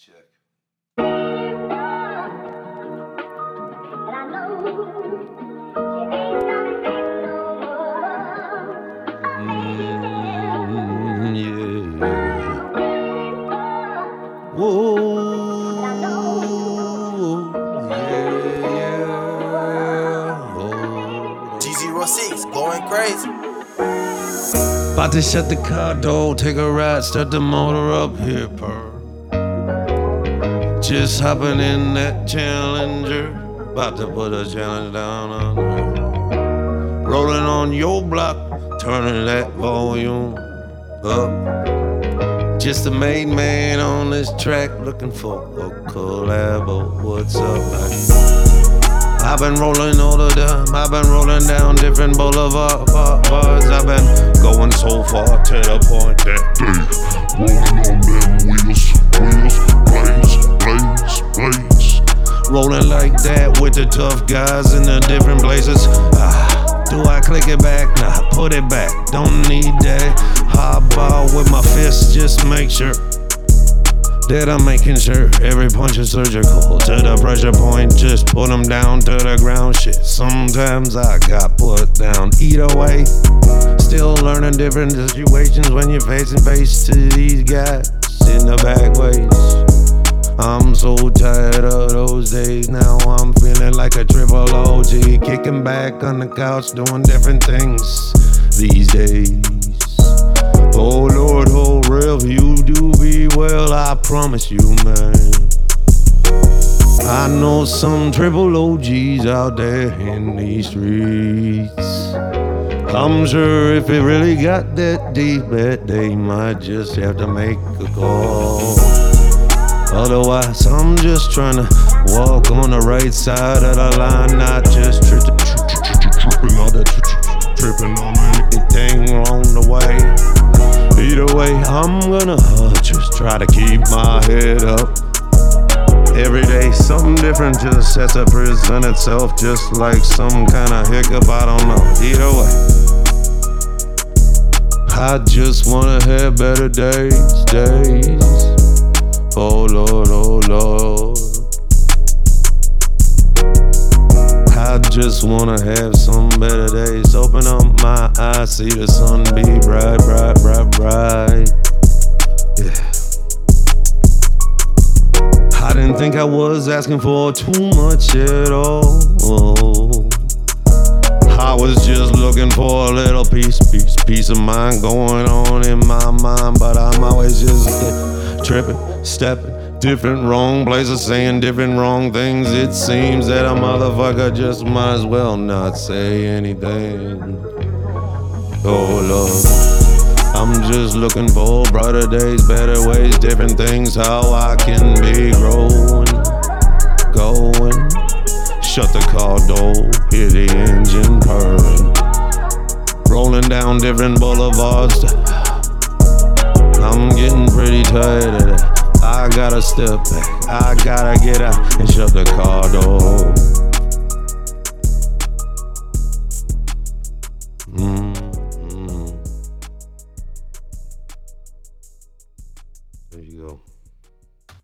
Check. Mm, yeah. Whoa, yeah, yeah. G06 going crazy. About to shut the car door, take a ride, start the motor up here, purr. Just hopping in that Challenger, about to put a challenge down on her. Rolling on your block, turning that volume up. Just a made man on this track, looking for a collabo. What's up? I've been rolling all the time. I've been rolling down different boulevards. I've been going so far to the point that they Rolling on rolling like that with the tough guys in the different places. Ah, do I click it back? Nah, put it back. Don't need that. Hotball with my fists, just make sure that I'm making sure every punch is surgical to the pressure point. Just put them down to the ground. Shit, sometimes I got put down. Either way, still learning different situations when you're facing face to these guys in the back ways. I'm so tired of those days. Now I'm feeling like a triple OG, kicking back on the couch, doing different things these days. Oh Lord, oh you do be well, I promise you, man. I know some triple OGs out there in these streets. I'm sure if it really got that deep, that they might just have to make a call. Otherwise, I'm just trying to walk on the right side of the line, not just tri- tri- tri- tri- tri- tripping on the tri- tri- tripping on anything wrong the way. Either way, I'm gonna uh, just try to keep my head up. Every day, something different just has to present itself, just like some kind of hiccup. I don't know. Either way. I just wanna have better days, days. Oh Lord, oh Lord. I just wanna have some better days. Open up my eyes, see the sun be bright, bright, bright, bright. Yeah. I didn't think I was asking for too much at all. I was just looking for a little peace, peace, peace of mind going on in my mind, but I'm always just tripping, stepping, different wrong places, saying different wrong things. It seems that a motherfucker just might as well not say anything. Oh Lord, I'm just looking for brighter days, better ways, different things, how I can be growing, going. Shut the car door, hear the engine purring. Rolling down different boulevards. I'm getting pretty tired of that. I gotta step back, I gotta get out and shut the car door.